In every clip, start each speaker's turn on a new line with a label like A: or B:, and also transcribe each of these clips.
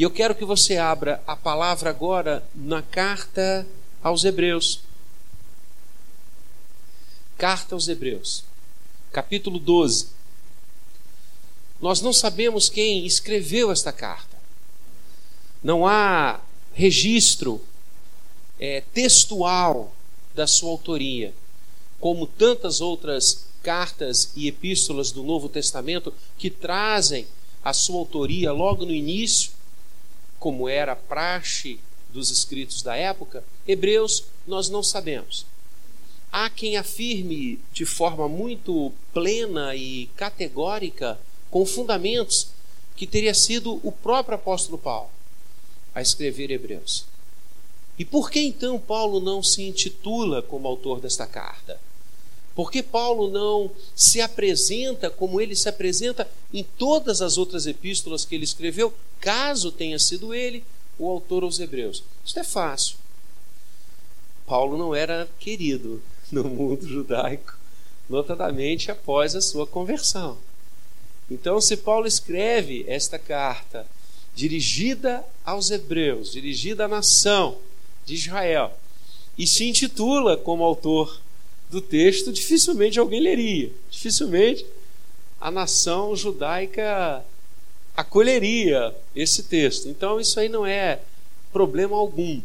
A: E eu quero que você abra a palavra agora na carta aos Hebreus. Carta aos Hebreus, capítulo 12. Nós não sabemos quem escreveu esta carta. Não há registro é, textual da sua autoria, como tantas outras cartas e epístolas do Novo Testamento que trazem a sua autoria logo no início, como era praxe dos escritos da época, Hebreus nós não sabemos. Há quem afirme de forma muito plena e categórica, com fundamentos, que teria sido o próprio apóstolo Paulo a escrever Hebreus. E por que então Paulo não se intitula como autor desta carta? Por que Paulo não se apresenta como ele se apresenta em todas as outras epístolas que ele escreveu, caso tenha sido ele o autor aos Hebreus? Isto é fácil. Paulo não era querido no mundo judaico, notadamente após a sua conversão. Então, se Paulo escreve esta carta dirigida aos Hebreus, dirigida à nação, de Israel e se intitula como autor do texto, dificilmente alguém leria. Dificilmente a nação judaica acolheria esse texto. Então isso aí não é problema algum.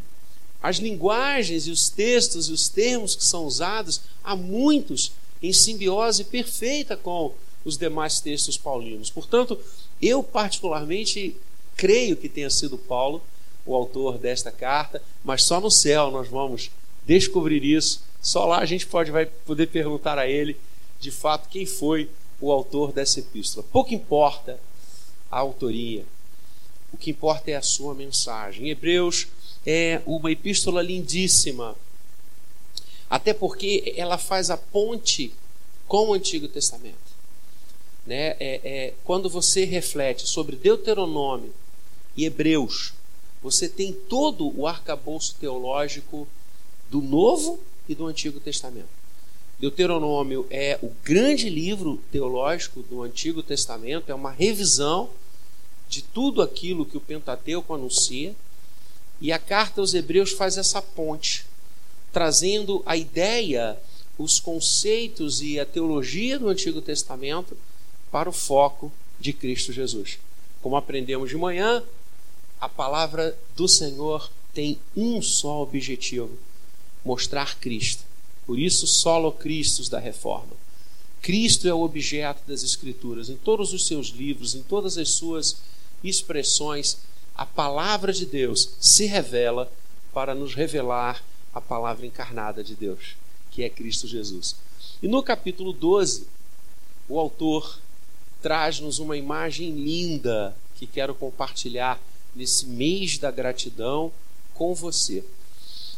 A: As linguagens e os textos e os termos que são usados, há muitos em simbiose perfeita com os demais textos paulinos. Portanto, eu particularmente creio que tenha sido Paulo o autor desta carta, mas só no céu nós vamos descobrir isso. Só lá a gente pode vai poder perguntar a ele, de fato, quem foi o autor dessa epístola. Pouco importa a autoria. O que importa é a sua mensagem. Hebreus é uma epístola lindíssima, até porque ela faz a ponte com o Antigo Testamento. Né? É, é, quando você reflete sobre Deuteronômio e Hebreus, você tem todo o arcabouço teológico do Novo e do Antigo Testamento. Deuteronômio é o grande livro teológico do Antigo Testamento, é uma revisão de tudo aquilo que o Pentateuco anuncia, e a carta aos Hebreus faz essa ponte, trazendo a ideia, os conceitos e a teologia do Antigo Testamento para o foco de Cristo Jesus. Como aprendemos de manhã, a palavra do Senhor tem um só objetivo: mostrar Cristo. Por isso, solo Cristos da reforma. Cristo é o objeto das Escrituras. Em todos os seus livros, em todas as suas expressões, a palavra de Deus se revela para nos revelar a palavra encarnada de Deus, que é Cristo Jesus. E no capítulo 12, o autor traz-nos uma imagem linda que quero compartilhar nesse mês da gratidão com você.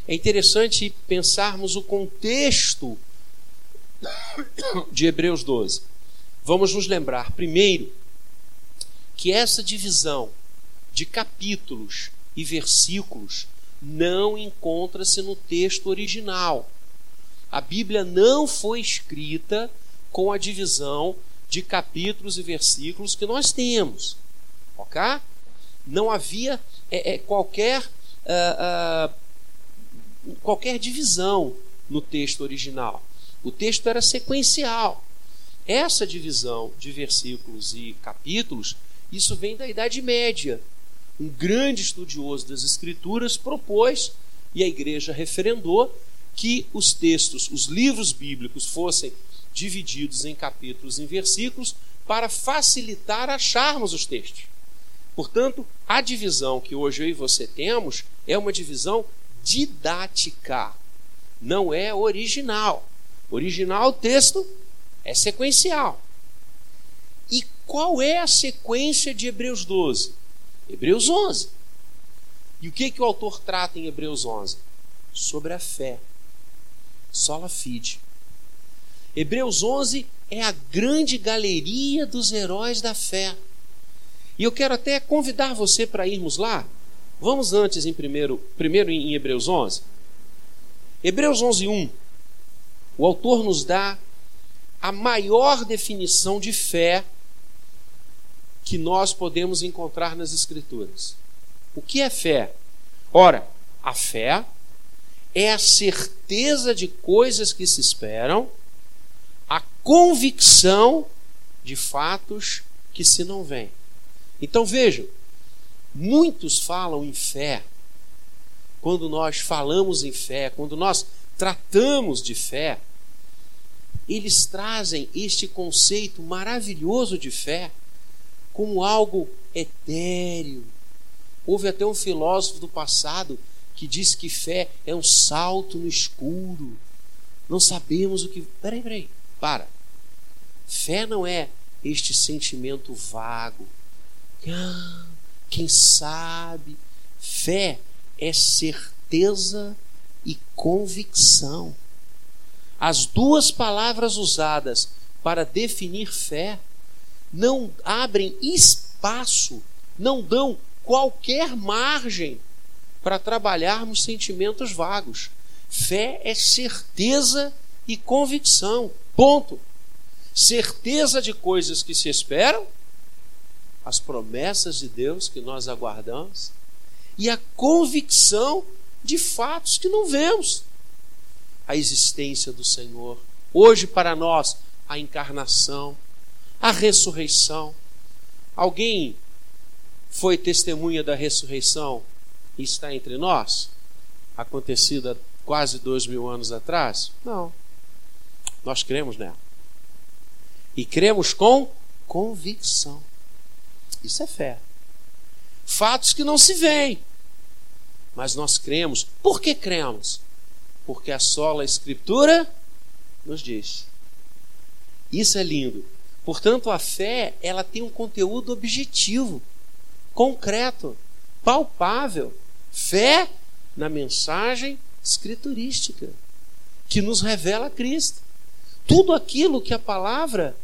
A: É interessante pensarmos o contexto de Hebreus 12. Vamos nos lembrar, primeiro, que essa divisão de capítulos e versículos não encontra-se no texto original. A Bíblia não foi escrita com a divisão de capítulos e versículos que nós temos. Ok? não havia é, é, qualquer, uh, uh, qualquer divisão no texto original. O texto era sequencial. Essa divisão de versículos e capítulos, isso vem da Idade Média. Um grande estudioso das Escrituras propôs, e a igreja referendou, que os textos, os livros bíblicos fossem divididos em capítulos e versículos para facilitar acharmos os textos. Portanto, a divisão que hoje eu e você temos é uma divisão didática, não é original. Original o texto é sequencial. E qual é a sequência de Hebreus 12? Hebreus 11. E o que, que o autor trata em Hebreus 11? Sobre a fé. Sola fide. Hebreus 11 é a grande galeria dos heróis da fé. E eu quero até convidar você para irmos lá. Vamos antes em primeiro, primeiro em Hebreus 11. Hebreus 11, 1. O autor nos dá a maior definição de fé que nós podemos encontrar nas Escrituras. O que é fé? Ora, a fé é a certeza de coisas que se esperam, a convicção de fatos que se não veem. Então vejam, muitos falam em fé. Quando nós falamos em fé, quando nós tratamos de fé, eles trazem este conceito maravilhoso de fé como algo etéreo. Houve até um filósofo do passado que disse que fé é um salto no escuro. Não sabemos o que. Peraí, peraí, para. Fé não é este sentimento vago. Ah, quem sabe? Fé é certeza e convicção. As duas palavras usadas para definir fé não abrem espaço, não dão qualquer margem para trabalharmos sentimentos vagos. Fé é certeza e convicção. Ponto. Certeza de coisas que se esperam, as promessas de Deus que nós aguardamos, e a convicção de fatos que não vemos. A existência do Senhor. Hoje, para nós, a encarnação, a ressurreição. Alguém foi testemunha da ressurreição e está entre nós? Acontecida quase dois mil anos atrás? Não. Nós cremos nela. E cremos com convicção. Isso é fé. Fatos que não se veem. Mas nós cremos. Por que cremos? Porque a sola Escritura nos diz. Isso é lindo. Portanto, a fé, ela tem um conteúdo objetivo, concreto, palpável. Fé na mensagem escriturística, que nos revela Cristo. Tudo aquilo que a palavra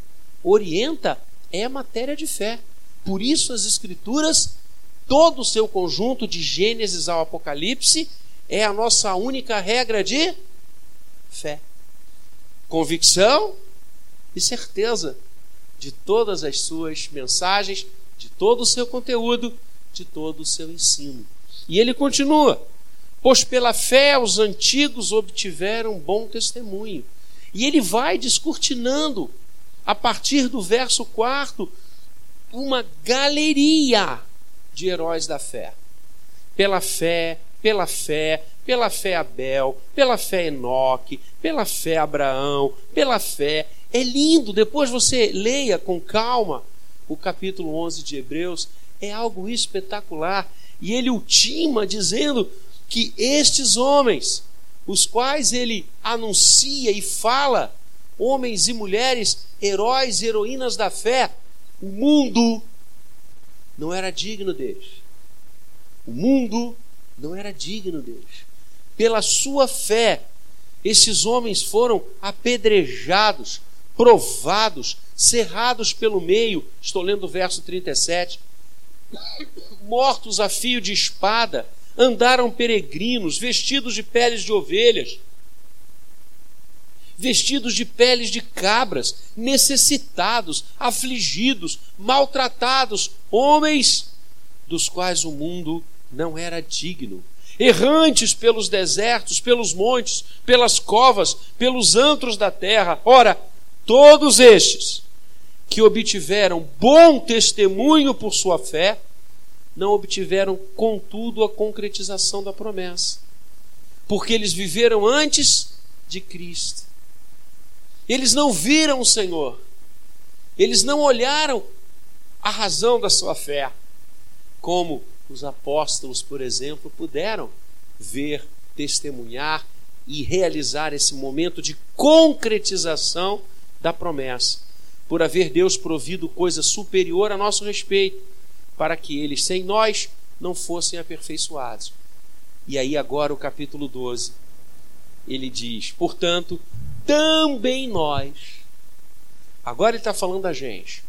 A: orienta é matéria de fé. Por isso, as Escrituras, todo o seu conjunto, de Gênesis ao Apocalipse, é a nossa única regra de fé. Convicção e certeza de todas as suas mensagens, de todo o seu conteúdo, de todo o seu ensino. E ele continua: Pois pela fé os antigos obtiveram bom testemunho. E ele vai descortinando, a partir do verso 4, uma galeria de heróis da fé. Pela fé, pela fé, pela fé Abel, pela fé Enoque, pela fé Abraão, pela fé. É lindo, depois você leia com calma o capítulo 11 de Hebreus, é algo espetacular. E ele ultima dizendo que estes homens, os quais ele anuncia e fala, homens e mulheres, heróis e heroínas da fé, o mundo não era digno deles. O mundo não era digno deles. Pela sua fé, esses homens foram apedrejados, provados, cerrados pelo meio. Estou lendo o verso 37 mortos a fio de espada, andaram peregrinos, vestidos de peles de ovelhas, vestidos de peles de cabras, necessitados, afligidos, maltratados, homens dos quais o mundo não era digno, errantes pelos desertos, pelos montes, pelas covas, pelos antros da terra. Ora, todos estes que obtiveram bom testemunho por sua fé, não obtiveram, contudo, a concretização da promessa, porque eles viveram antes de Cristo. Eles não viram o Senhor, eles não olharam a razão da sua fé, como os apóstolos, por exemplo, puderam ver, testemunhar e realizar esse momento de concretização da promessa por haver Deus provido coisa superior a nosso respeito, para que eles, sem nós, não fossem aperfeiçoados. E aí, agora, o capítulo 12, ele diz: portanto, também nós. Agora ele está falando da gente.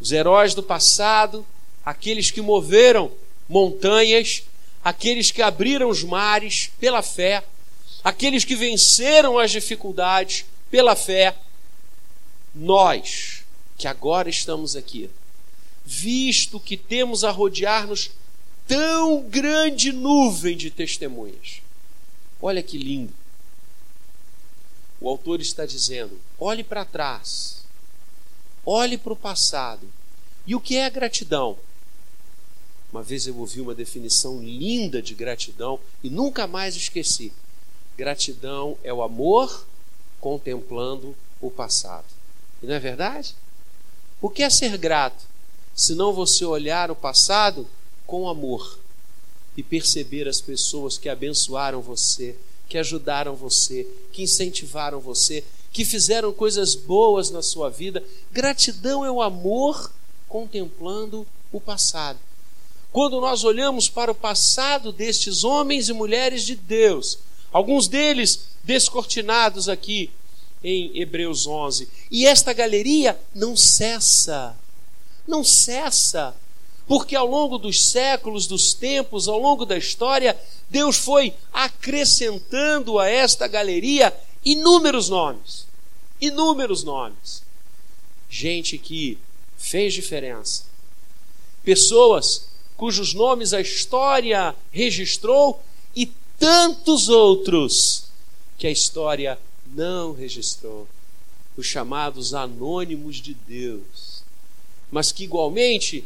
A: Os heróis do passado, aqueles que moveram montanhas, aqueles que abriram os mares pela fé, aqueles que venceram as dificuldades pela fé, nós, que agora estamos aqui, visto que temos a rodear-nos tão grande nuvem de testemunhas. Olha que lindo. O autor está dizendo: olhe para trás, olhe para o passado. E o que é gratidão? Uma vez eu ouvi uma definição linda de gratidão e nunca mais esqueci. Gratidão é o amor contemplando o passado. E não é verdade? O que é ser grato? Se não você olhar o passado com amor e perceber as pessoas que abençoaram você, que ajudaram você, que incentivaram você, que fizeram coisas boas na sua vida. Gratidão é o amor contemplando o passado. Quando nós olhamos para o passado destes homens e mulheres de Deus, alguns deles descortinados aqui em Hebreus 11, e esta galeria não cessa, não cessa, porque ao longo dos séculos, dos tempos, ao longo da história, Deus foi acrescentando a esta galeria inúmeros nomes, inúmeros nomes. Gente que fez diferença, pessoas cujos nomes a história registrou e tantos outros que a história não registrou. Os chamados anônimos de Deus, mas que igualmente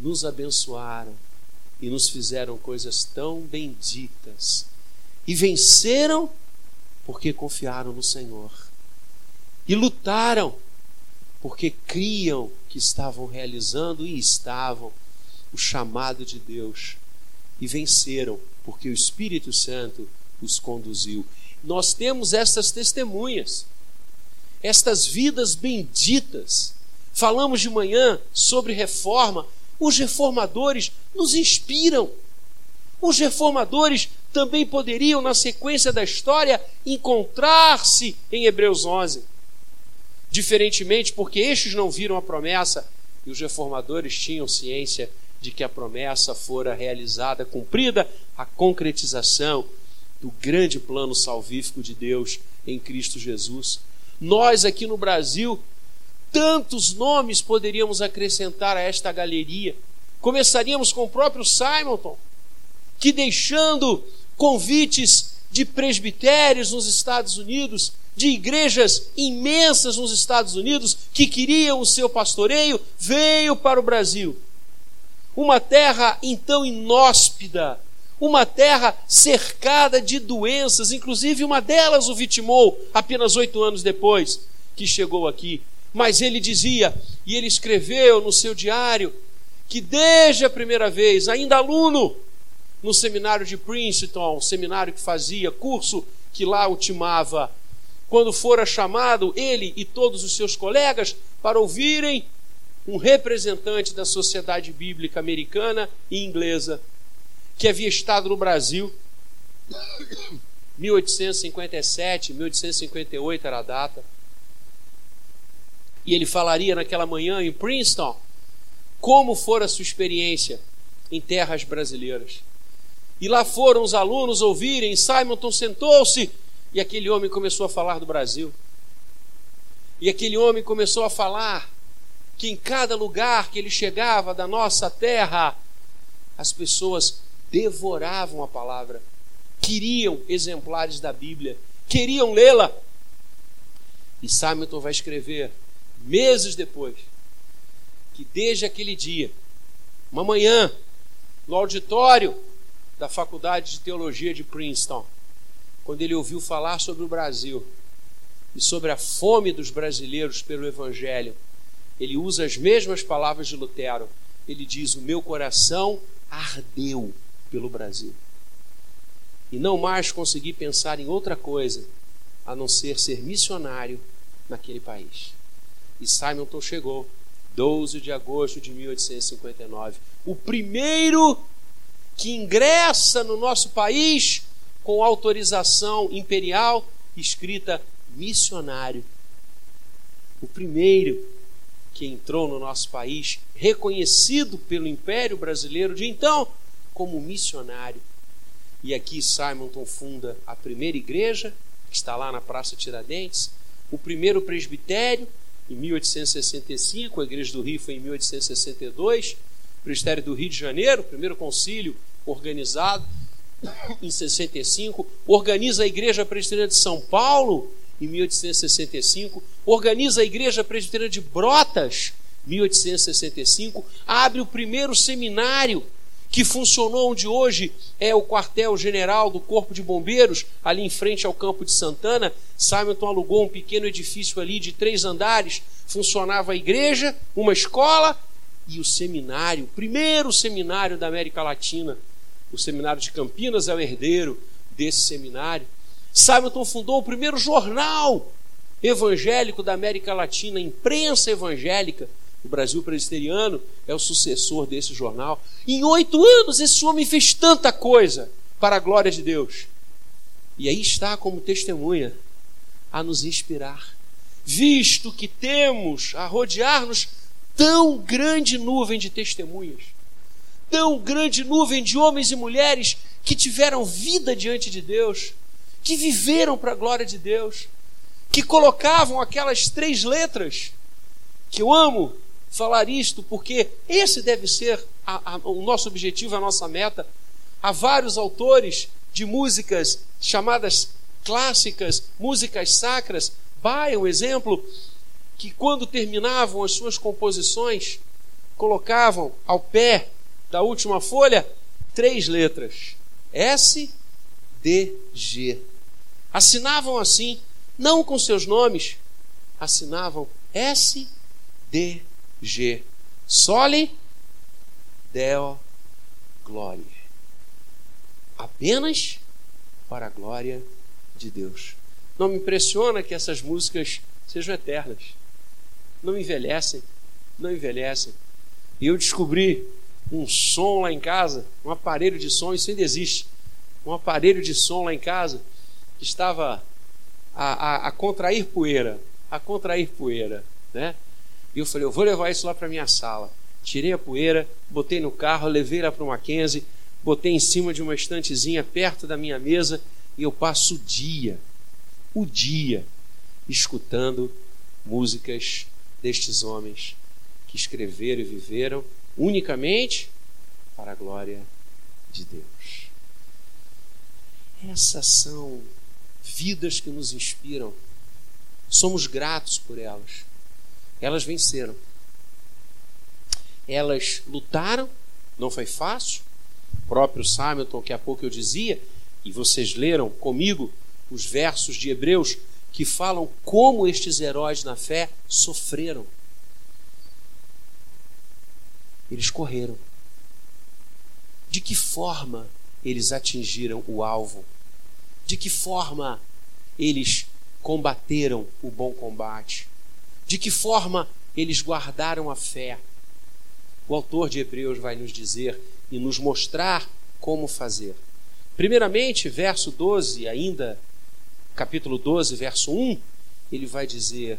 A: nos abençoaram e nos fizeram coisas tão benditas e venceram porque confiaram no Senhor e lutaram porque criam que estavam realizando e estavam o chamado de Deus e venceram, porque o Espírito Santo os conduziu. Nós temos estas testemunhas, estas vidas benditas. Falamos de manhã sobre reforma. Os reformadores nos inspiram. Os reformadores também poderiam, na sequência da história, encontrar-se em Hebreus 11. Diferentemente, porque estes não viram a promessa e os reformadores tinham ciência de que a promessa fora realizada, cumprida, a concretização do grande plano salvífico de Deus em Cristo Jesus. Nós aqui no Brasil, tantos nomes poderíamos acrescentar a esta galeria. Começaríamos com o próprio Simonton, que deixando convites de presbitérios nos Estados Unidos, de igrejas imensas nos Estados Unidos que queriam o seu pastoreio, veio para o Brasil uma terra então inóspida, uma terra cercada de doenças, inclusive uma delas o vitimou apenas oito anos depois que chegou aqui. Mas ele dizia, e ele escreveu no seu diário, que desde a primeira vez, ainda aluno no seminário de Princeton, seminário que fazia curso que lá ultimava, quando fora chamado ele e todos os seus colegas para ouvirem um representante da sociedade bíblica americana e inglesa que havia estado no Brasil 1857, 1858 era a data. E ele falaria naquela manhã em Princeton como fora sua experiência em terras brasileiras. E lá foram os alunos ouvirem, Simonton sentou-se e aquele homem começou a falar do Brasil. E aquele homem começou a falar que em cada lugar que ele chegava da nossa terra, as pessoas devoravam a palavra, queriam exemplares da Bíblia, queriam lê-la. E Hamilton vai escrever, meses depois, que desde aquele dia, uma manhã, no auditório da Faculdade de Teologia de Princeton, quando ele ouviu falar sobre o Brasil e sobre a fome dos brasileiros pelo Evangelho, ele usa as mesmas palavras de Lutero. Ele diz: O meu coração ardeu pelo Brasil. E não mais consegui pensar em outra coisa a não ser ser missionário naquele país. E Simonton chegou, 12 de agosto de 1859, o primeiro que ingressa no nosso país com autorização imperial escrita missionário. O primeiro que entrou no nosso país, reconhecido pelo Império Brasileiro de então como missionário. E aqui Simonton funda a primeira igreja, que está lá na Praça Tiradentes, o primeiro presbitério, em 1865, a Igreja do Rio foi em 1862, Presbitério do Rio de Janeiro, primeiro concílio organizado em 65, organiza a Igreja Presbiteriana de São Paulo em 1865, organiza a Igreja Presbiteriana de Brotas 1865, abre o primeiro seminário que funcionou onde hoje é o quartel-general do Corpo de Bombeiros, ali em frente ao campo de Santana. Simonton alugou um pequeno edifício ali de três andares, funcionava a igreja, uma escola e o seminário, o primeiro seminário da América Latina. O seminário de Campinas é o herdeiro desse seminário. Simonton fundou o primeiro jornal evangélico da América Latina, imprensa evangélica, o Brasil Presbiteriano é o sucessor desse jornal. Em oito anos, esse homem fez tanta coisa para a glória de Deus. E aí está como testemunha a nos inspirar, visto que temos a rodear-nos tão grande nuvem de testemunhas, tão grande nuvem de homens e mulheres que tiveram vida diante de Deus, que viveram para a glória de Deus, que colocavam aquelas três letras que eu amo falar isto, porque esse deve ser a, a, o nosso objetivo, a nossa meta. Há vários autores de músicas chamadas clássicas, músicas sacras. Baia, um exemplo, que quando terminavam as suas composições, colocavam ao pé da última folha três letras: S, D, G. Assinavam assim, não com seus nomes, assinavam S, D, G. Sole Deo Glória. Apenas para a glória de Deus. Não me impressiona que essas músicas sejam eternas. Não envelhecem. Não envelhecem. E eu descobri um som lá em casa, um aparelho de som, isso ainda existe. Um aparelho de som lá em casa que estava a, a, a contrair poeira. A contrair poeira. Né? E eu falei, eu vou levar isso lá para minha sala. Tirei a poeira, botei no carro, levei lá para o Mackenzie, botei em cima de uma estantezinha perto da minha mesa e eu passo o dia, o dia, escutando músicas destes homens que escreveram e viveram unicamente para a glória de Deus. Essas são vidas que nos inspiram. Somos gratos por elas. Elas venceram. Elas lutaram, não foi fácil. O próprio Hamilton, que há pouco eu dizia, e vocês leram comigo os versos de Hebreus que falam como estes heróis na fé sofreram. Eles correram. De que forma eles atingiram o alvo? De que forma eles combateram o bom combate? De que forma eles guardaram a fé? O autor de Hebreus vai nos dizer e nos mostrar como fazer. Primeiramente, verso 12, ainda capítulo 12, verso 1, ele vai dizer: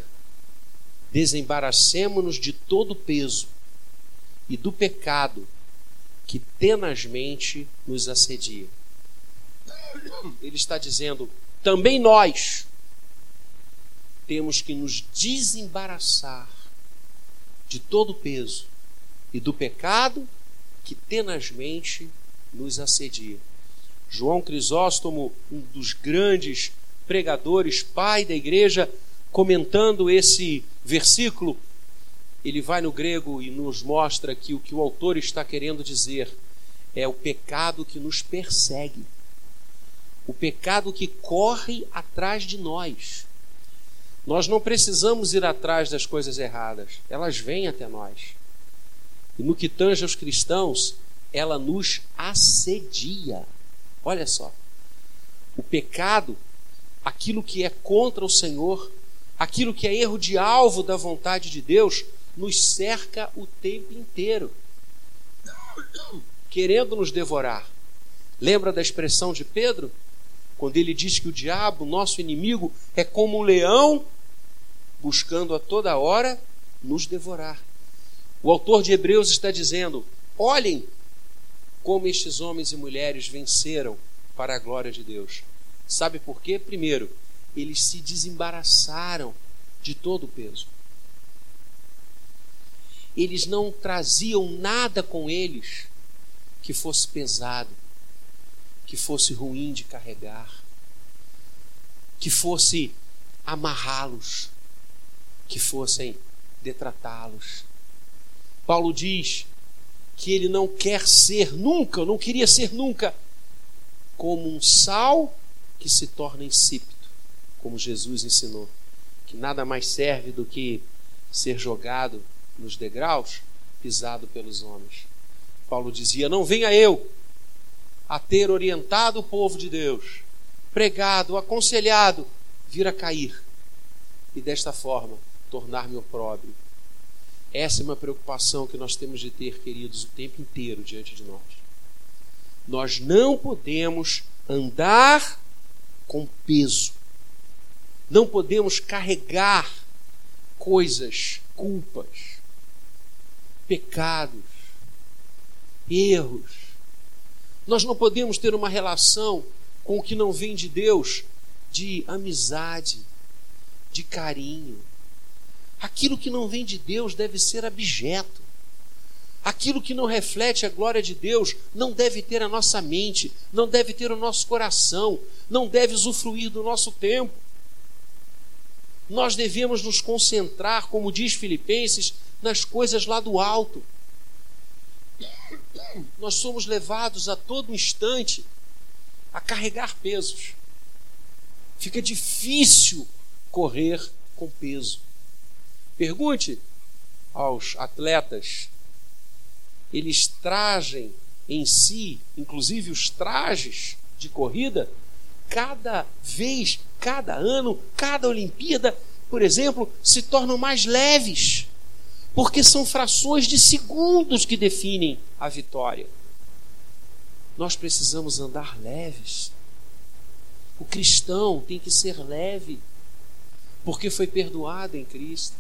A: Desembaracemo-nos de todo peso e do pecado que tenazmente nos assedia. Ele está dizendo: também nós temos que nos desembaraçar de todo o peso e do pecado que tenazmente nos assedia. João Crisóstomo, um dos grandes pregadores, pai da igreja, comentando esse versículo, ele vai no grego e nos mostra que o que o autor está querendo dizer é o pecado que nos persegue, o pecado que corre atrás de nós. Nós não precisamos ir atrás das coisas erradas, elas vêm até nós. E no que tange aos cristãos, ela nos assedia. Olha só. O pecado, aquilo que é contra o Senhor, aquilo que é erro de alvo da vontade de Deus, nos cerca o tempo inteiro, querendo nos devorar. Lembra da expressão de Pedro? Quando ele diz que o diabo, nosso inimigo, é como um leão buscando a toda hora nos devorar. O autor de Hebreus está dizendo: olhem como estes homens e mulheres venceram para a glória de Deus. Sabe por quê? Primeiro, eles se desembaraçaram de todo o peso. eles não traziam nada com eles que fosse pesado, que fosse ruim de carregar, que fosse amarrá-los, que fossem detratá-los. Paulo diz que ele não quer ser nunca, não queria ser nunca como um sal que se torna insípido, como Jesus ensinou, que nada mais serve do que ser jogado nos degraus, pisado pelos homens. Paulo dizia: Não venha eu a ter orientado o povo de Deus, pregado, aconselhado, vir a cair e desta forma tornar-me opróbrio. Essa é uma preocupação que nós temos de ter, queridos, o tempo inteiro diante de nós. Nós não podemos andar com peso. Não podemos carregar coisas, culpas, pecados, erros. Nós não podemos ter uma relação com o que não vem de Deus de amizade, de carinho. Aquilo que não vem de Deus deve ser abjeto. Aquilo que não reflete a glória de Deus não deve ter a nossa mente, não deve ter o nosso coração, não deve usufruir do nosso tempo. Nós devemos nos concentrar, como diz Filipenses, nas coisas lá do alto. Nós somos levados a todo instante a carregar pesos. Fica difícil correr com peso. Pergunte aos atletas, eles tragem em si, inclusive os trajes de corrida, cada vez, cada ano, cada Olimpíada, por exemplo, se tornam mais leves, porque são frações de segundos que definem a vitória. Nós precisamos andar leves. O cristão tem que ser leve, porque foi perdoado em Cristo.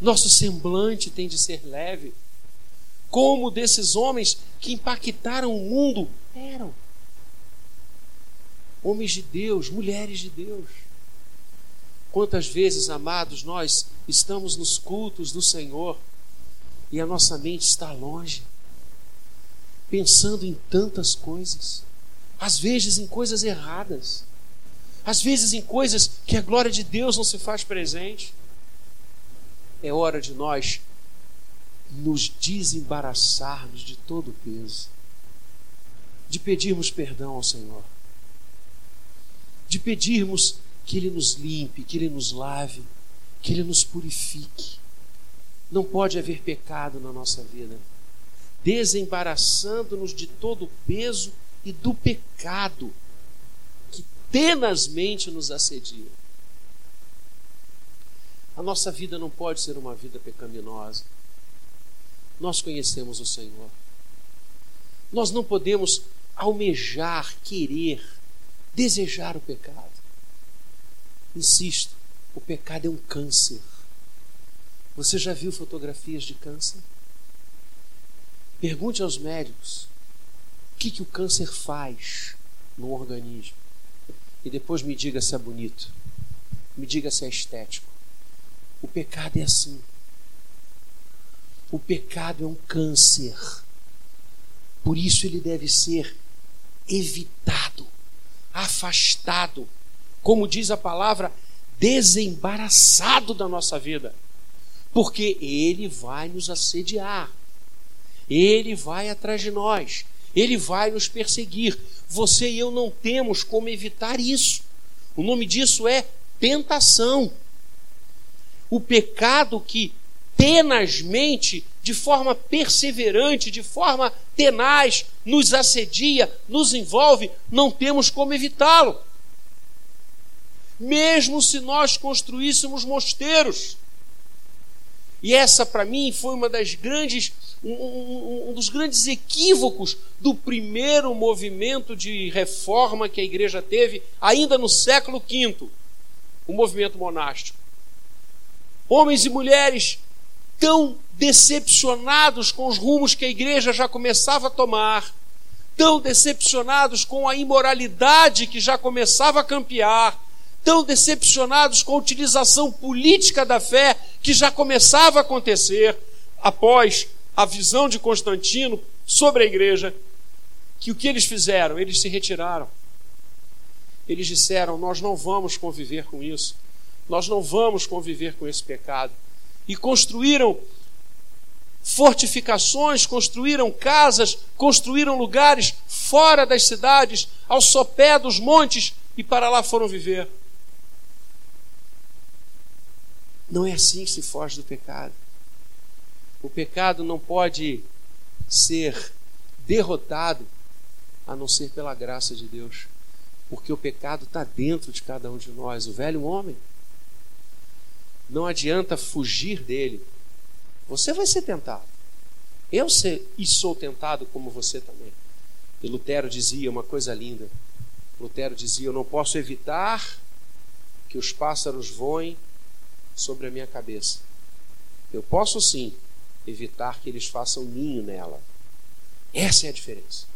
A: Nosso semblante tem de ser leve, como desses homens que impactaram o mundo eram. Homens de Deus, mulheres de Deus. Quantas vezes, amados, nós estamos nos cultos do Senhor e a nossa mente está longe, pensando em tantas coisas às vezes em coisas erradas, às vezes em coisas que a glória de Deus não se faz presente. É hora de nós nos desembaraçarmos de todo o peso, de pedirmos perdão ao Senhor, de pedirmos que Ele nos limpe, que Ele nos lave, que Ele nos purifique. Não pode haver pecado na nossa vida, desembaraçando-nos de todo o peso e do pecado que tenazmente nos assedia. A nossa vida não pode ser uma vida pecaminosa. Nós conhecemos o Senhor. Nós não podemos almejar, querer, desejar o pecado. Insisto, o pecado é um câncer. Você já viu fotografias de câncer? Pergunte aos médicos o que, que o câncer faz no organismo. E depois me diga se é bonito. Me diga se é estético. O pecado é assim. O pecado é um câncer. Por isso ele deve ser evitado, afastado. Como diz a palavra, desembaraçado da nossa vida. Porque ele vai nos assediar. Ele vai atrás de nós ele vai nos perseguir. Você e eu não temos como evitar isso. O nome disso é tentação. O pecado que tenazmente, de forma perseverante, de forma tenaz, nos assedia, nos envolve, não temos como evitá-lo. Mesmo se nós construíssemos mosteiros. E essa, para mim, foi uma das grandes um, um, dos grandes equívocos do primeiro movimento de reforma que a igreja teve, ainda no século V, o movimento monástico. Homens e mulheres tão decepcionados com os rumos que a igreja já começava a tomar, tão decepcionados com a imoralidade que já começava a campear, tão decepcionados com a utilização política da fé que já começava a acontecer após a visão de Constantino sobre a igreja, que o que eles fizeram? Eles se retiraram. Eles disseram: Nós não vamos conviver com isso, nós não vamos conviver com esse pecado. E construíram fortificações, construíram casas, construíram lugares fora das cidades, ao sopé dos montes, e para lá foram viver. Não é assim que se foge do pecado. O pecado não pode ser derrotado a não ser pela graça de Deus, porque o pecado está dentro de cada um de nós, o velho homem. Não adianta fugir dele, você vai ser tentado. Eu ser, e sou tentado como você também. E Lutero dizia uma coisa linda. Lutero dizia: Eu não posso evitar que os pássaros voem sobre a minha cabeça. Eu posso sim evitar que eles façam ninho nela. Essa é a diferença.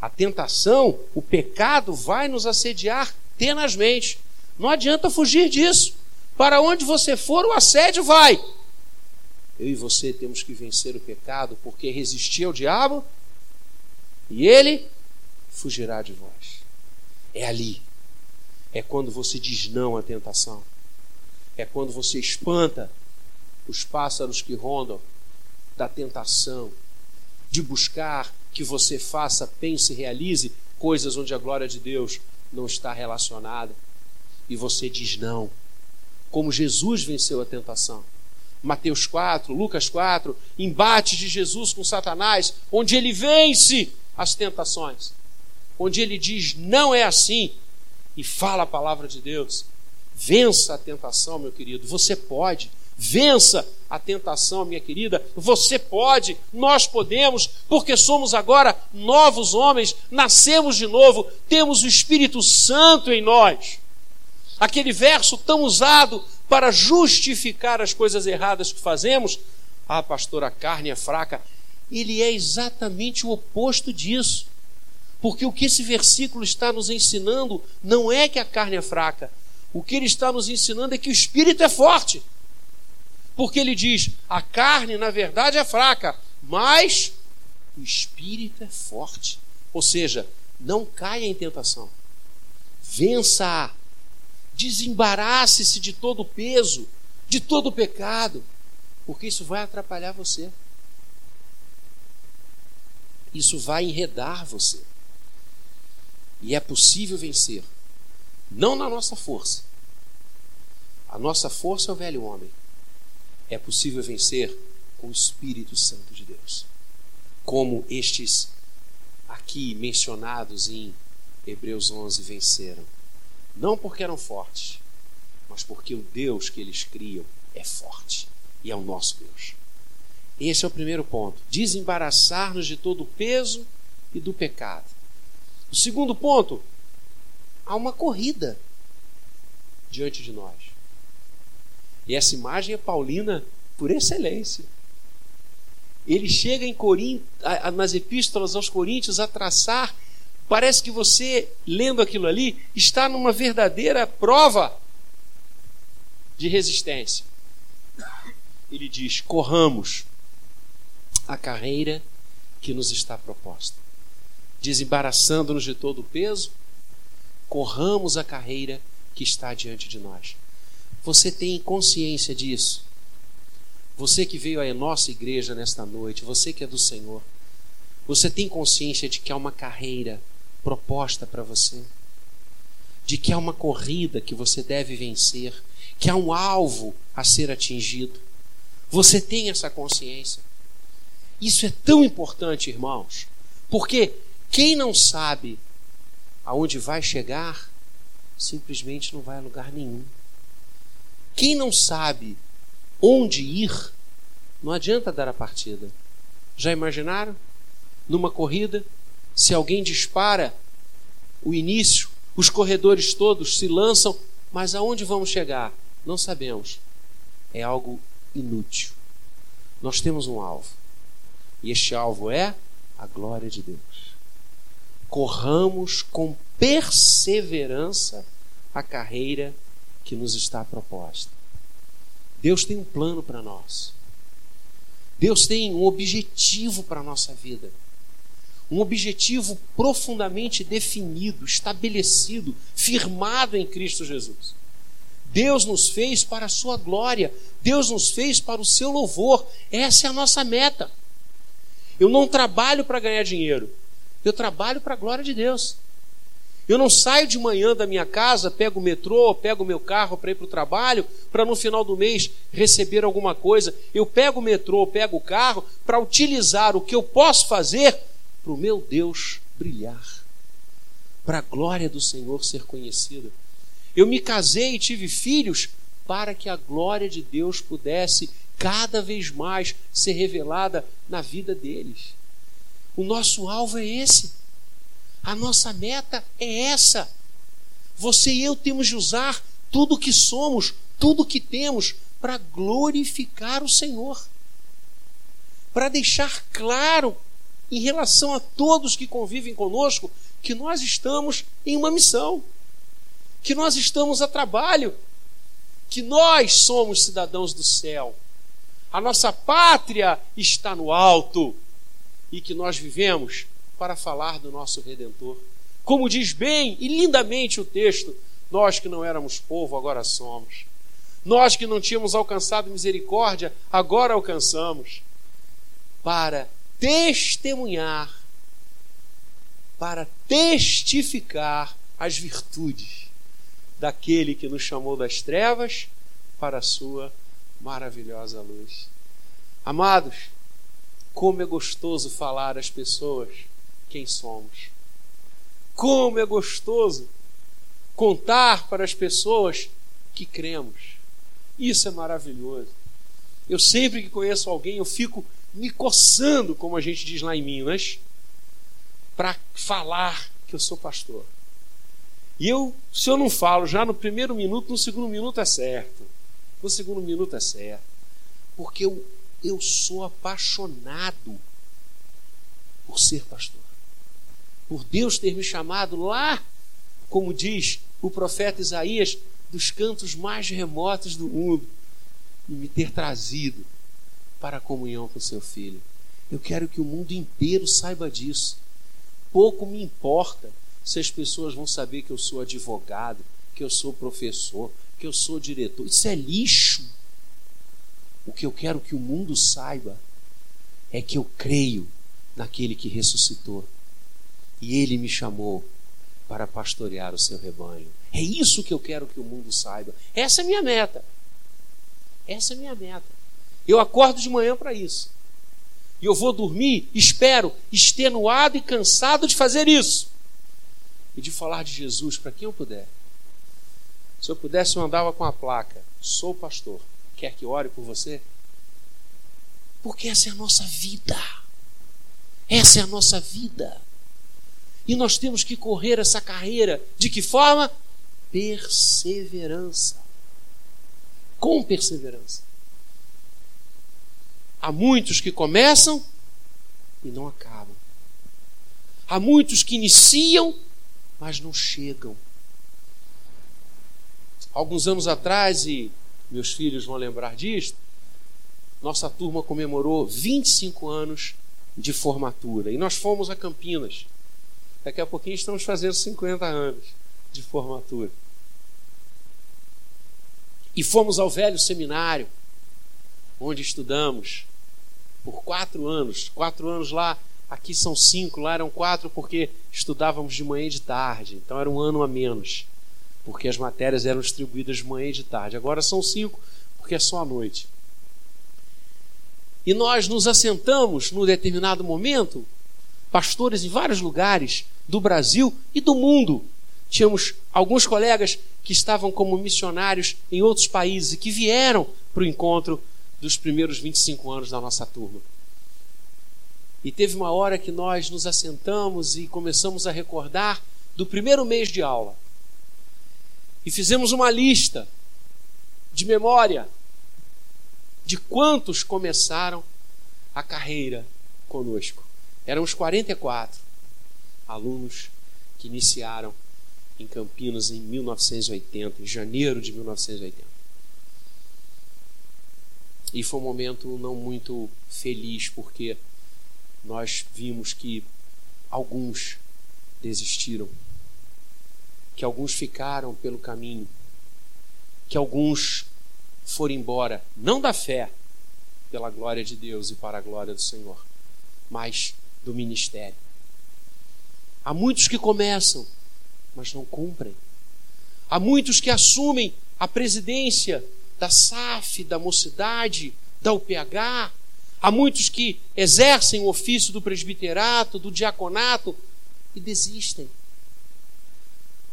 A: A tentação, o pecado vai nos assediar tenazmente. Não adianta fugir disso. Para onde você for, o assédio vai. Eu e você temos que vencer o pecado, porque resistir ao diabo e ele fugirá de vós. É ali. É quando você diz não à tentação. É quando você espanta os pássaros que rondam da tentação, de buscar que você faça, pense, realize coisas onde a glória de Deus não está relacionada. E você diz não. Como Jesus venceu a tentação. Mateus 4, Lucas 4, embate de Jesus com Satanás, onde ele vence as tentações, onde ele diz: não é assim, e fala a palavra de Deus. Vença a tentação, meu querido, você pode. Vença a tentação, minha querida, você pode, nós podemos, porque somos agora novos homens, nascemos de novo, temos o Espírito Santo em nós. Aquele verso tão usado para justificar as coisas erradas que fazemos, ah, pastor, a carne é fraca. Ele é exatamente o oposto disso. Porque o que esse versículo está nos ensinando não é que a carne é fraca. O que ele está nos ensinando é que o espírito é forte. Porque ele diz: a carne, na verdade, é fraca, mas o espírito é forte. Ou seja, não caia em tentação. Vença-a Desembarace-se de todo o peso, de todo o pecado, porque isso vai atrapalhar você. Isso vai enredar você. E é possível vencer, não na nossa força. A nossa força é o velho homem. É possível vencer com o Espírito Santo de Deus. Como estes aqui mencionados em Hebreus 11 venceram. Não porque eram fortes, mas porque o Deus que eles criam é forte e é o nosso Deus. Esse é o primeiro ponto: desembaraçar-nos de todo o peso e do pecado. O segundo ponto, há uma corrida diante de nós. E essa imagem é paulina por excelência. Ele chega em Corinto, nas epístolas aos Coríntios a traçar Parece que você, lendo aquilo ali, está numa verdadeira prova de resistência. Ele diz: corramos a carreira que nos está proposta, desembaraçando-nos de todo o peso, corramos a carreira que está diante de nós. Você tem consciência disso? Você que veio à nossa igreja nesta noite, você que é do Senhor, você tem consciência de que há uma carreira proposta para você, de que há uma corrida que você deve vencer, que há um alvo a ser atingido. Você tem essa consciência. Isso é tão importante, irmãos, porque quem não sabe aonde vai chegar, simplesmente não vai a lugar nenhum. Quem não sabe onde ir, não adianta dar a partida. Já imaginaram? Numa corrida, se alguém dispara o início, os corredores todos se lançam, mas aonde vamos chegar? Não sabemos. É algo inútil. Nós temos um alvo. E este alvo é a glória de Deus. Corramos com perseverança a carreira que nos está proposta. Deus tem um plano para nós. Deus tem um objetivo para a nossa vida. Um objetivo profundamente definido, estabelecido, firmado em Cristo Jesus. Deus nos fez para a sua glória, Deus nos fez para o seu louvor. Essa é a nossa meta. Eu não trabalho para ganhar dinheiro, eu trabalho para a glória de Deus. Eu não saio de manhã da minha casa, pego o metrô, pego o meu carro para ir para o trabalho, para no final do mês receber alguma coisa. Eu pego o metrô, pego o carro para utilizar o que eu posso fazer para o meu Deus brilhar, para a glória do Senhor ser conhecida. Eu me casei e tive filhos para que a glória de Deus pudesse cada vez mais ser revelada na vida deles. O nosso alvo é esse. A nossa meta é essa. Você e eu temos de usar tudo o que somos, tudo o que temos, para glorificar o Senhor. Para deixar claro, em relação a todos que convivem conosco, que nós estamos em uma missão, que nós estamos a trabalho, que nós somos cidadãos do céu, a nossa pátria está no alto e que nós vivemos para falar do nosso Redentor. Como diz bem e lindamente o texto, nós que não éramos povo, agora somos. Nós que não tínhamos alcançado misericórdia, agora alcançamos. Para testemunhar, para testificar as virtudes daquele que nos chamou das trevas para a sua maravilhosa luz. Amados, como é gostoso falar às pessoas quem somos. Como é gostoso contar para as pessoas que cremos. Isso é maravilhoso. Eu sempre que conheço alguém, eu fico me coçando, como a gente diz lá em Minas, para falar que eu sou pastor. E eu, se eu não falo já no primeiro minuto, no segundo minuto é certo. No segundo minuto é certo. Porque eu, eu sou apaixonado por ser pastor por Deus ter me chamado lá, como diz o profeta Isaías, dos cantos mais remotos do mundo e me ter trazido para a comunhão com seu filho. Eu quero que o mundo inteiro saiba disso. Pouco me importa se as pessoas vão saber que eu sou advogado, que eu sou professor, que eu sou diretor. Isso é lixo. O que eu quero que o mundo saiba é que eu creio naquele que ressuscitou e ele me chamou para pastorear o seu rebanho. É isso que eu quero que o mundo saiba. Essa é a minha meta. Essa é a minha meta. Eu acordo de manhã para isso. E eu vou dormir, espero, extenuado e cansado de fazer isso. E de falar de Jesus para quem eu puder. Se eu pudesse, eu andava com a placa: Sou pastor. Quer que ore por você? Porque essa é a nossa vida. Essa é a nossa vida. E nós temos que correr essa carreira. De que forma? Perseverança. Com perseverança. Há muitos que começam e não acabam. Há muitos que iniciam, mas não chegam. Alguns anos atrás, e meus filhos vão lembrar disto, nossa turma comemorou 25 anos de formatura. E nós fomos a Campinas. Daqui a pouquinho estamos fazendo 50 anos de formatura. E fomos ao velho seminário, onde estudamos por quatro anos. Quatro anos lá, aqui são cinco, lá eram quatro, porque estudávamos de manhã e de tarde. Então era um ano a menos, porque as matérias eram distribuídas de manhã e de tarde. Agora são cinco, porque é só à noite. E nós nos assentamos num determinado momento, pastores em vários lugares, do Brasil e do mundo. Tínhamos alguns colegas que estavam como missionários em outros países e que vieram para o encontro dos primeiros 25 anos da nossa turma. E teve uma hora que nós nos assentamos e começamos a recordar do primeiro mês de aula. E fizemos uma lista de memória de quantos começaram a carreira conosco. Éramos 44 alunos que iniciaram em Campinas em 1980, em janeiro de 1980. E foi um momento não muito feliz, porque nós vimos que alguns desistiram, que alguns ficaram pelo caminho, que alguns foram embora, não da fé, pela glória de Deus e para a glória do Senhor, mas do ministério. Há muitos que começam, mas não cumprem. Há muitos que assumem a presidência da SAF, da mocidade, da UPH. Há muitos que exercem o ofício do presbiterato, do diaconato e desistem.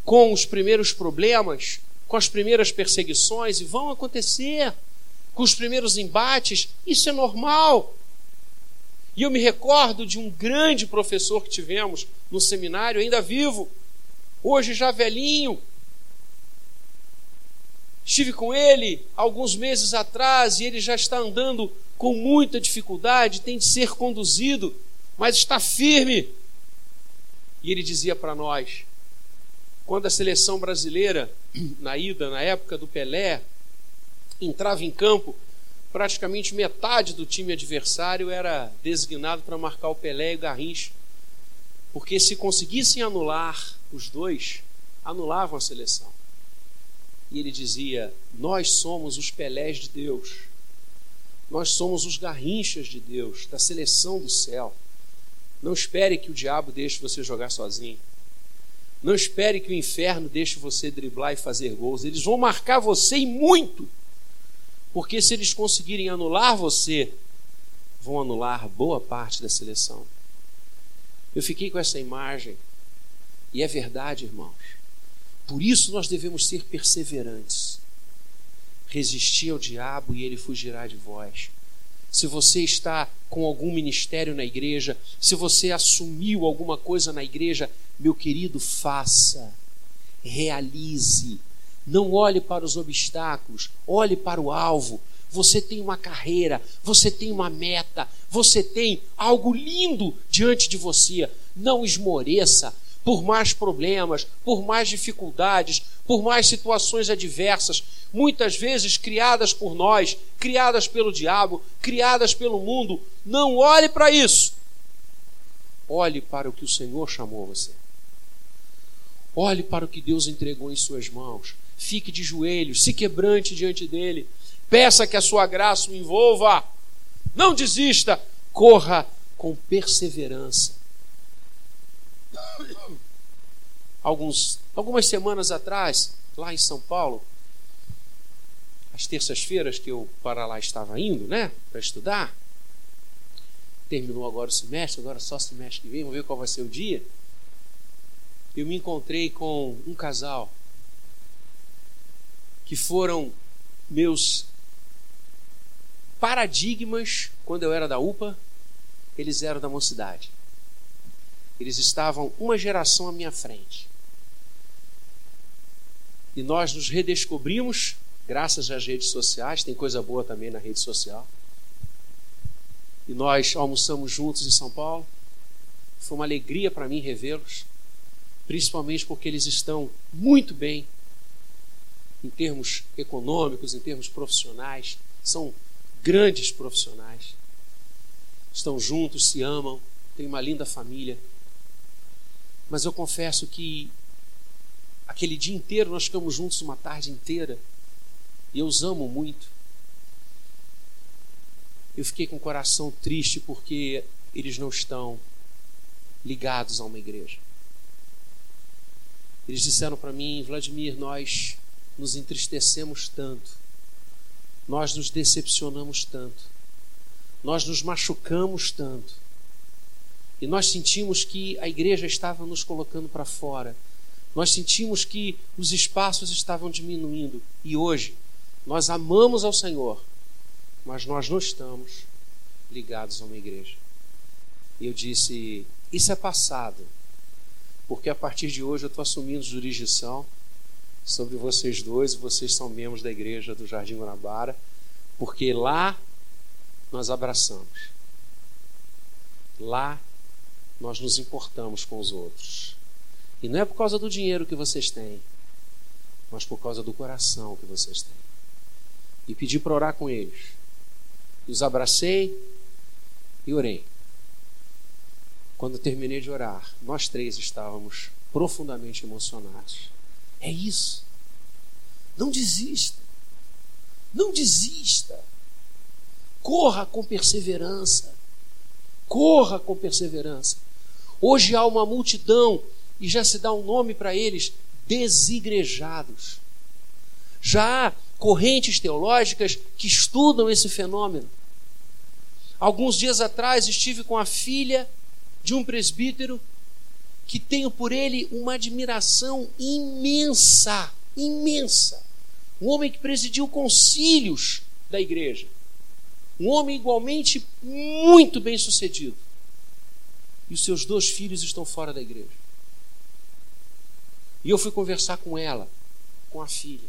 A: Com os primeiros problemas, com as primeiras perseguições, e vão acontecer, com os primeiros embates, isso é normal. E eu me recordo de um grande professor que tivemos no seminário, ainda vivo, hoje já velhinho. Estive com ele alguns meses atrás e ele já está andando com muita dificuldade, tem de ser conduzido, mas está firme. E ele dizia para nós: quando a seleção brasileira, na ida, na época do Pelé, entrava em campo, praticamente metade do time adversário era designado para marcar o Pelé e o Garrincha. Porque se conseguissem anular os dois, anulavam a seleção. E ele dizia: Nós somos os Pelés de Deus. Nós somos os Garrinchas de Deus, da seleção do céu. Não espere que o diabo deixe você jogar sozinho. Não espere que o inferno deixe você driblar e fazer gols. Eles vão marcar você e muito. Porque se eles conseguirem anular você, vão anular boa parte da seleção. Eu fiquei com essa imagem. E é verdade, irmãos. Por isso nós devemos ser perseverantes. Resistir ao diabo e ele fugirá de vós se você está com algum ministério na igreja, se você assumiu alguma coisa na igreja, meu querido, faça, realize. Não olhe para os obstáculos, olhe para o alvo. Você tem uma carreira, você tem uma meta, você tem algo lindo diante de você. Não esmoreça por mais problemas, por mais dificuldades, por mais situações adversas muitas vezes criadas por nós, criadas pelo diabo, criadas pelo mundo. Não olhe para isso. Olhe para o que o Senhor chamou você. Olhe para o que Deus entregou em suas mãos. Fique de joelhos, se quebrante diante dele. Peça que a sua graça o envolva. Não desista. Corra com perseverança. Alguns, algumas semanas atrás, lá em São Paulo, às terças-feiras que eu para lá estava indo, né, para estudar. Terminou agora o semestre, agora só semestre que vem, vamos ver qual vai ser o dia. Eu me encontrei com um casal que foram meus paradigmas quando eu era da UPA, eles eram da mocidade. Eles estavam uma geração à minha frente. E nós nos redescobrimos graças às redes sociais, tem coisa boa também na rede social. E nós almoçamos juntos em São Paulo. Foi uma alegria para mim revê-los, principalmente porque eles estão muito bem em termos econômicos, em termos profissionais, são grandes profissionais. Estão juntos, se amam, têm uma linda família. Mas eu confesso que aquele dia inteiro nós ficamos juntos uma tarde inteira e eu os amo muito. Eu fiquei com o coração triste porque eles não estão ligados a uma igreja. Eles disseram para mim, Vladimir, nós nos entristecemos tanto, nós nos decepcionamos tanto, nós nos machucamos tanto, e nós sentimos que a igreja estava nos colocando para fora, nós sentimos que os espaços estavam diminuindo, e hoje nós amamos ao Senhor, mas nós não estamos ligados a uma igreja. E eu disse: Isso é passado, porque a partir de hoje eu estou assumindo jurisdição sobre vocês dois, vocês são membros da igreja do Jardim Guanabara, porque lá nós abraçamos, lá nós nos importamos com os outros. E não é por causa do dinheiro que vocês têm, mas por causa do coração que vocês têm e pedir para orar com eles. Os abracei e orei. Quando terminei de orar, nós três estávamos profundamente emocionados. É isso. Não desista. Não desista. Corra com perseverança. Corra com perseverança. Hoje há uma multidão, e já se dá um nome para eles, desigrejados. Já há correntes teológicas que estudam esse fenômeno. Alguns dias atrás estive com a filha de um presbítero que tenho por ele uma admiração imensa, imensa. Um homem que presidiu concílios da igreja. Um homem igualmente muito bem sucedido. E os seus dois filhos estão fora da igreja. E eu fui conversar com ela, com a filha.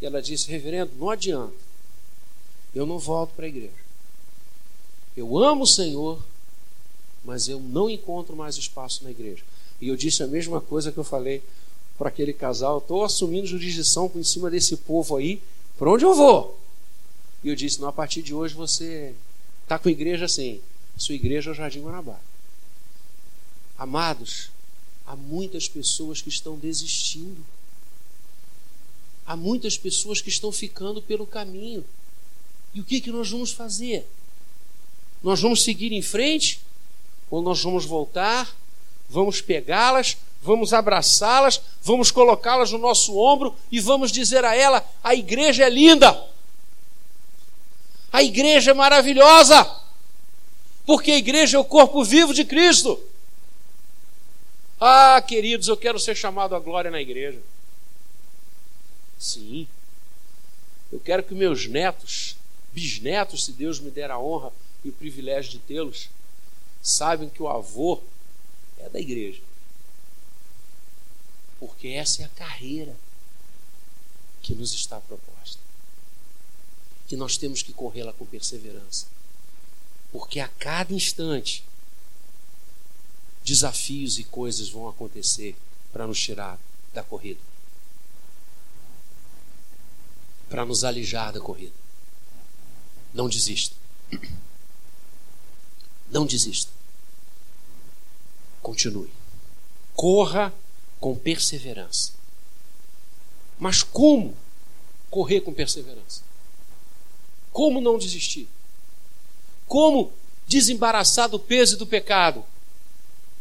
A: E ela disse: Reverendo, não adianta. Eu não volto para a igreja. Eu amo o Senhor, mas eu não encontro mais espaço na igreja. E eu disse a mesma coisa que eu falei para aquele casal: estou assumindo jurisdição por cima desse povo aí, para onde eu vou? E eu disse: não, a partir de hoje você está com a igreja assim. Sua igreja é o Jardim Guanabara. Amados, há muitas pessoas que estão desistindo. Há muitas pessoas que estão ficando pelo caminho. E o que, que nós vamos fazer? Nós vamos seguir em frente? Ou nós vamos voltar, vamos pegá-las, vamos abraçá-las, vamos colocá-las no nosso ombro e vamos dizer a ela: a igreja é linda, a igreja é maravilhosa, porque a igreja é o corpo vivo de Cristo. Ah, queridos, eu quero ser chamado à glória na igreja. Sim, eu quero que meus netos, bisnetos, se Deus me der a honra e o privilégio de tê-los, sabem que o avô é da igreja. Porque essa é a carreira que nos está proposta. Que nós temos que corrê-la com perseverança. Porque a cada instante desafios e coisas vão acontecer para nos tirar da corrida. Para nos alijar da corrida. Não desista. Não desista. Continue. Corra com perseverança. Mas como correr com perseverança? Como não desistir? Como desembaraçar do peso e do pecado?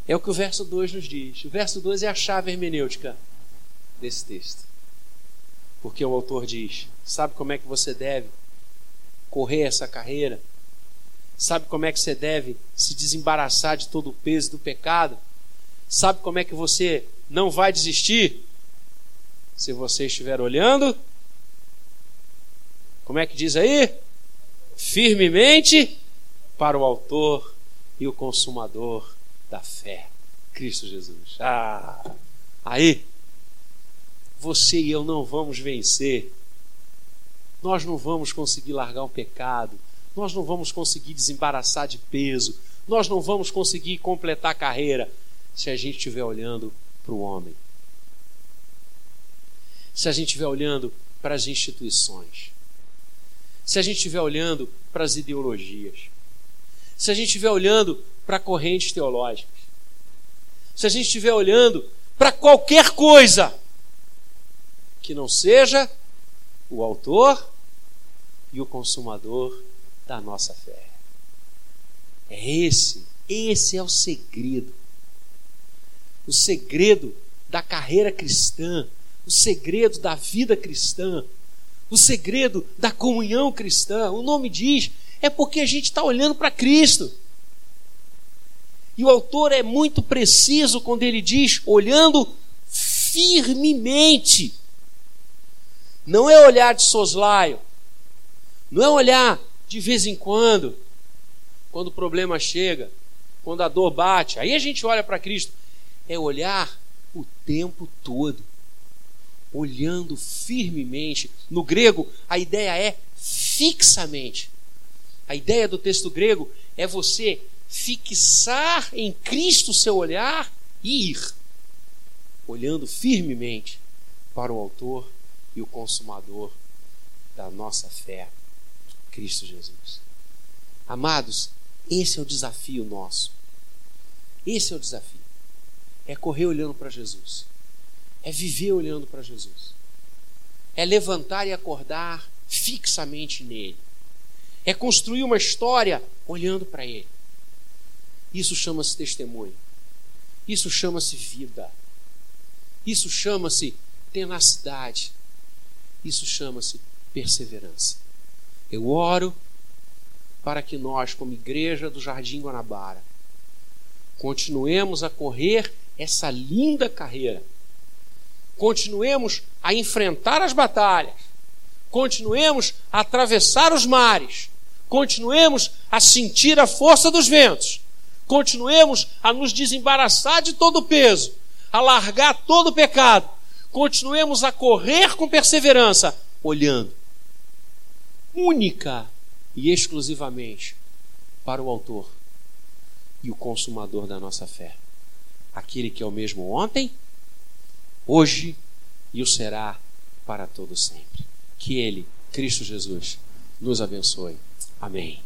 A: É o que o verso 2 nos diz. O verso 2 é a chave hermenêutica desse texto. Porque o autor diz: Sabe como é que você deve correr essa carreira? Sabe como é que você deve se desembaraçar de todo o peso do pecado? Sabe como é que você não vai desistir? Se você estiver olhando, como é que diz aí? Firmemente para o Autor e o Consumador da fé, Cristo Jesus. Ah, aí, você e eu não vamos vencer. Nós não vamos conseguir largar o pecado nós não vamos conseguir desembaraçar de peso, nós não vamos conseguir completar a carreira se a gente estiver olhando para o homem. Se a gente estiver olhando para as instituições. Se a gente estiver olhando para as ideologias. Se a gente estiver olhando para correntes teológicas. Se a gente estiver olhando para qualquer coisa que não seja o autor e o consumador da nossa fé. É esse, esse é o segredo. O segredo da carreira cristã, o segredo da vida cristã, o segredo da comunhão cristã. O nome diz, é porque a gente está olhando para Cristo. E o autor é muito preciso quando ele diz, olhando firmemente. Não é olhar de soslaio, não é olhar de vez em quando, quando o problema chega, quando a dor bate, aí a gente olha para Cristo. É olhar o tempo todo, olhando firmemente. No grego, a ideia é fixamente. A ideia do texto grego é você fixar em Cristo seu olhar e ir, olhando firmemente para o Autor e o Consumador da nossa fé. Cristo Jesus. Amados, esse é o desafio nosso. Esse é o desafio. É correr olhando para Jesus. É viver olhando para Jesus. É levantar e acordar fixamente nele. É construir uma história olhando para ele. Isso chama-se testemunho. Isso chama-se vida. Isso chama-se tenacidade. Isso chama-se perseverança. Eu oro para que nós, como igreja do Jardim Guanabara, continuemos a correr essa linda carreira. Continuemos a enfrentar as batalhas. Continuemos a atravessar os mares. Continuemos a sentir a força dos ventos. Continuemos a nos desembaraçar de todo o peso, a largar todo o pecado. Continuemos a correr com perseverança, olhando única e exclusivamente para o Autor e o Consumador da nossa fé. Aquele que é o mesmo ontem, hoje e o será para todo sempre. Que Ele, Cristo Jesus, nos abençoe. Amém.